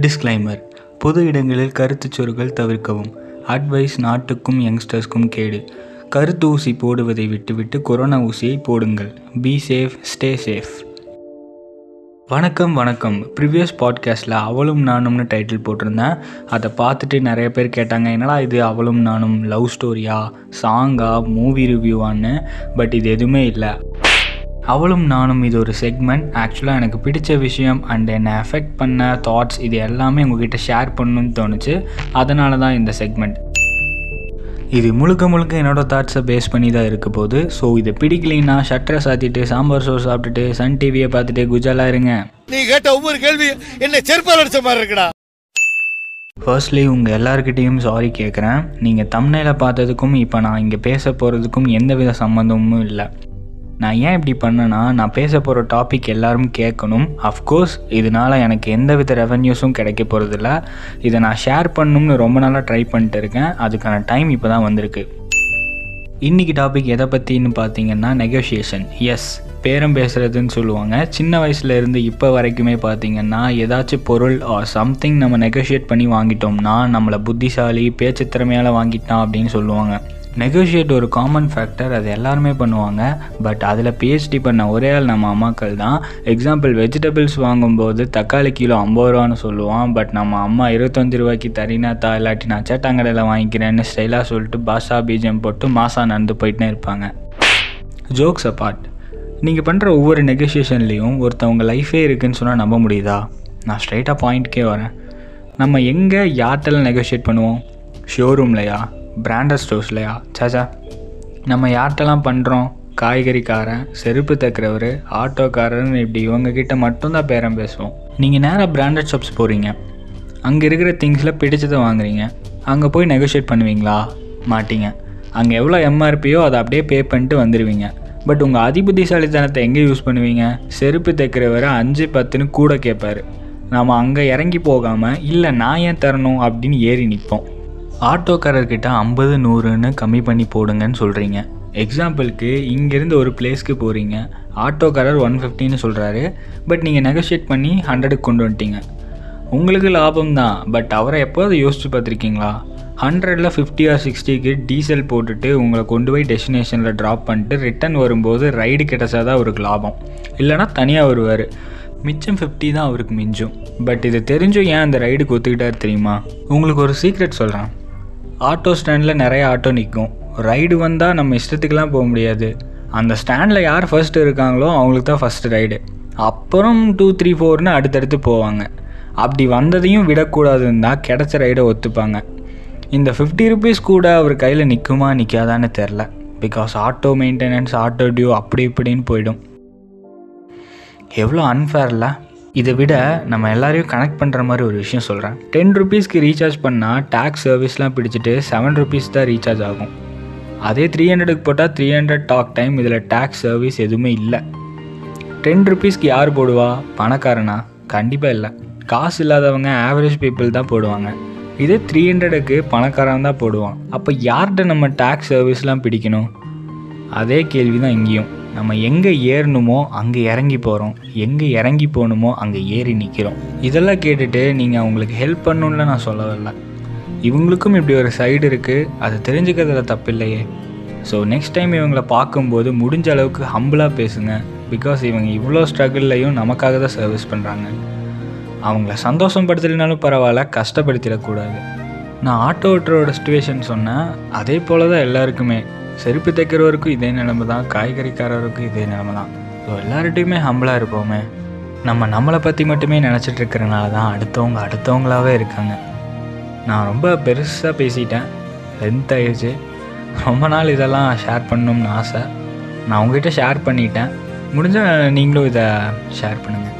Disclaimer பொது இடங்களில் கருத்துச் சொற்கள் தவிர்க்கவும். அட்வைஸ் நாட்டுக்கும் யங்ஸ்டர்ஸ்க்கும் கேடு. கருத்து ஊசி போடுவதை விட்டுவிட்டு கொரோனா ஊசியை போடுங்கள். பி சேஃப் ஸ்டே சேஃப் வணக்கம் வணக்கம். ப்ரிவியஸ் பாட்காஸ்ட்டில் அவளும் நானும்னு டைட்டில் போட்டிருந்தேன். அதை பார்த்துட்டு நிறைய பேர் கேட்டாங்க என்னடா இது அவளும் நானும்? லவ் ஸ்டோரியா சாங்கா மூவி ரிவ்யூவான்னு பட் இது எதுவுமே இல்லை. அவளும் நானும் இது ஒரு செக்மெண்ட் ஆக்சுவலாக எனக்கு பிடிச்ச விஷயம் அண்ட் என்னை அஃபெக்ட் பண்ண தாட்ஸ் இது எல்லாமே உங்ககிட்ட ஷேர் பண்ணணும்னு தோணுச்சு. அதனால தான் இந்த செக்மெண்ட் இது முழுக்க முழுக்க என்னோட தாட்ஸை பேஸ் பண்ணி தான் இருக்க போகுது. ஸோ இதை பிடிக்கலைன்னா ஷட்டரை சாத்திட்டு சாம்பார் சோறு சாப்பிட்டுட்டு சன் டிவியை பார்த்துட்டு குஜாலாக இருங்க. நீ கேட்ட ஒவ்வொரு கேள்வி என்ன செருப்பால் அடிச்ச மாதிரி இருக்குடா. ஃபர்ஸ்ட்லி உங்கள் எல்லாருக்கிட்டேயும் சாரி கேட்குறேன் நீங்கள் தம்னையில் பார்த்ததுக்கும் இப்போ நான் இங்கே பேச போகிறதுக்கும் எந்தவித சம்மந்தமும் இல்லை. நான் ஏன் இப்படி பண்ணேன்னா நான் பேச போகிற டாபிக் எல்லாரும் கேட்கணும். அஃப்கோர்ஸ் இதனால் எனக்கு எந்த வித ரெவன்யூஸும் கிடைக்க போகிறதில்ல இதை நான் ஷேர் பண்ணணும்னு ரொம்ப நாளாக ட்ரை பண்ணிட்டு இருக்கேன். அதுக்கான டைம் இப்போ தான் வந்திருக்கு. இன்றைக்கி டாபிக் எதை பற்றின்னு பார்த்தீங்கன்னா நெகோஷியேஷன் எஸ் பேரம் பேசுகிறதுன்னு சொல்லுவாங்க. சின்ன வயசுல இருந்து இப்போ வரைக்குமே பார்த்தீங்கன்னா ஏதாச்சும் பொருள் ஆர் சம்திங் நம்ம நெகோஷியேட் பண்ணி வாங்கிட்டோம்னா நம்மளை புத்திசாலி பேச்சு திறமையால் வாங்கிட்டான் அப்படின்னு சொல்லுவாங்க. நெகோஷியேட் ஒரு காமன் ஃபேக்டர் அது எல்லாருமே பண்ணுவாங்க. பட் அதில் பிஹெச்டி பண்ண ஒரே ஆள் நம்ம அம்மாக்கள் தான். எக்ஸாம்பிள் வெஜிடபிள்ஸ் வாங்கும்போது தக்காளி கிலோ ஐம்பது ரூபான்னு சொல்லுவான். பட் நம்ம அம்மா இருபத்தஞ்சு ரூபாய்க்கு தரினா தா இல்லாட்டி நான் சேட்டாங்கடையில் வாங்கிக்கிறேன்னு ஸ்டைலாக சொல்லிட்டு பாஷா பீஜம் போட்டு மாசா நடந்து போயிட்டே இருப்பாங்க. ஜோக்ஸ் அப்பார்ட் நீங்கள் பண்ணுற ஒவ்வொரு நெகோஷியேஷன்லேயும் ஒருத்தவங்க லைஃபே இருக்குதுன்னு சொன்னால் நம்ப முடியுதா? நான் ஸ்ட்ரைட்டாக பாயிண்ட்கே வரேன். நம்ம எங்கே யார்கிட்டலாம் நெகோஷியேட் பண்ணுவோம்? ஷோரூம்லையா பிராண்டட் ஸ்டோர்ஸ்லையா சாச்சா. நம்ம யார்கிட்டலாம் பண்ணுறோம் காய்கறிக்காரன் செருப்பு தைக்கிறவர் ஆட்டோக்காரர்னு இப்படி இவங்கக்கிட்ட மட்டும்தான் பேரம் பேசுவோம். நீங்கள் நேராக பிராண்டட் ஷாப்ஸ் போகிறீங்க அங்கே இருக்கிற திங்ஸில் பிடிச்சதை வாங்குறீங்க. அங்கே போய் நெகோஷியேட் பண்ணுவீங்களா? மாட்டீங்க. அங்கே எவ்வளோ எம்ஆர்பியோ அதை அப்படியே பே பண்ணிட்டு வந்துடுவீங்க பட் உங்கள் அதிபுத்திசாலித்தனத்தை எங்கே யூஸ் பண்ணுவீங்க? செருப்பு தைக்கிறவரை அஞ்சு பத்துன்னு கூட கேட்பாரு. நாம் அங்கே இறங்கி போகாமல் இல்லை நான் ஏன் தரணும்? அப்படின்னு ஏறி நிற்போம் ஆட்டோக்காரர்கிட்ட ஐம்பது நூறுன்னு கம்மி பண்ணி போடுங்கன்னு சொல்கிறீங்க எக்ஸாம்பிளுக்கு இங்கேருந்து ஒரு பிளேஸ்க்கு போகிறீங்க ஆட்டோக்காரர் ஒன் ஃபிஃப்டின்னு சொல்கிறாரு பட் நீங்கள் நெகோஷியேட் பண்ணி ஹண்ட்ரடுக்கு கொண்டு வந்துட்டீங்க. உங்களுக்கு லாபம் தான். பட் அவரை எப்போது யோசிச்சு பார்த்துருக்கீங்களா? ஹண்ட்ரடில் ஃபிஃப்டி ஆர் சிக்ஸ்டிக்கு டீசல் போட்டுட்டு உங்களை கொண்டு போய் டெஸ்டினேஷனில் ட்ராப் பண்ணிட்டு ரிட்டன் வரும்போது ரைடு கிடைச்சா தான் அவருக்கு லாபம். இல்லைனா தனியாக வருவார். மிச்சம் ஃபிஃப்டி தான் அவருக்கு மிஞ்சும். பட் இது தெரிஞ்சும் ஏன் அந்த ரைடுக்கு ஒத்துக்கிட்டார் தெரியுமா? உங்களுக்கு ஒரு சீக்ரெட் சொல்கிறேன் ஆட்டோ ஸ்டாண்டில் நிறைய ஆட்டோ நிற்கும். ரைடு வந்தால் நம்ம இஷ்டத்துக்கெலாம் போக முடியாது. அந்த ஸ்டாண்டில் யார் ஃபஸ்ட்டு இருக்காங்களோ அவங்களுக்கு தான் ஃபஸ்ட்டு ரைடு. அப்புறம் டூ த்ரீ ஃபோர்னு அடுத்தடுத்து போவாங்க. அப்படி வந்ததையும் விடக்கூடாதுன்னு தான் கிடச்ச ரைடை ஒத்துப்பாங்க. இந்த ஃபிஃப்டி ருபீஸ் கூட அவர் கையில் நிற்குமா நிற்காதான்னு தெரில because auto maintenance auto due அப்படி இப்படின்னு போயிடும். எவ்வளோ அன்ஃபேர்ல இதை விட நம்ம எல்லாரையும் கனெக்ட் பண்ணுற மாதிரி ஒரு விஷயம் சொல்கிறேன் டென் ருபீஸ்க்கு ரீசார்ஜ் பண்ணால் டேக்ஸ் சர்வீஸ்லாம் பிடிச்சிட்டு செவன் ருபீஸ் தான் ரீசார்ஜ் ஆகும். அதே த்ரீ ஹண்ட்ரடுக்கு போட்டால் த்ரீ ஹண்ட்ரட் டாக் டைம் இதில் டேக்ஸ் சர்வீஸ் எதுவுமே இல்லை. டென் ருபீஸ்க்கு யார் போடுவா? பணக்காரனா? கண்டிப்பாக இல்லை. காசு இல்லாதவங்க ஆவரேஜ் பீப்புள் தான் போடுவாங்க. இதே த்ரீ ஹண்ட்ரடுக்கு பணக்காரன் தான் போடுவான். அப்போ யார்கிட்ட நம்ம டேக்ஸ் சர்வீஸ்லாம் பிடிக்கணும்? அதே கேள்வி தான் இங்கேயும். நம்ம எங்கே ஏறணுமோ அங்கே இறங்கி போகிறோம் எங்கே இறங்கி போகணுமோ அங்கே ஏறி நிற்கிறோம் இதெல்லாம் கேட்டுட்டு நீங்கள் அவங்களுக்கு ஹெல்ப் பண்ணணும்ல நான் சொல்ல வரல இவங்களுக்கும் இப்படி ஒரு சைடு இருக்குது அது தெரிஞ்சுக்கிறதுல தப்பு இல்லையே. ஸோ நெக்ஸ்ட் டைம் இவங்களை பார்க்கும்போது முடிஞ்ச அளவுக்கு ஹம்பிளாக பேசுங்க. பிகாஸ் இவங்க இவ்வளோ ஸ்ட்ரகிள்லையும் நமக்காக தான் சர்வீஸ் பண்ணுறாங்க அவங்கள சந்தோஷப்படுத்தலைனாலும் பரவாயில்ல கஷ்டப்படுத்திடக்கூடாது. நான் ஆட்டோ ஓட்டுறோட சுச்சுவேஷன் சொன்னேன். அதே போல் தான் எல்லாருக்குமே. செருப்பு தைக்கிறவருக்கும் இதே நிலைமை தான் காய்கறிக்காரருக்கும் இதே நிலைமை தான். ஸோ எல்லார்ட்டையுமே ஹம்பிளாக இருப்போமே. நம்ம நம்மளை பற்றி மட்டுமே நினச்சிட்டு இருக்கிறனால தான் அடுத்தவங்க அடுத்தவங்களாகவே இருக்காங்க. நான் ரொம்ப பெருசாக பேசிட்டேன். லென்த் ஆயிடுச்சு. ரொம்ப நாள் இதெல்லாம் ஷேர் பண்ணணும்னு ஆசை. நான் உங்ககிட்ட ஷேர் பண்ணிட்டேன். முடிஞ்ச நீங்களும் இதை ஷேர் பண்ணுங்கள்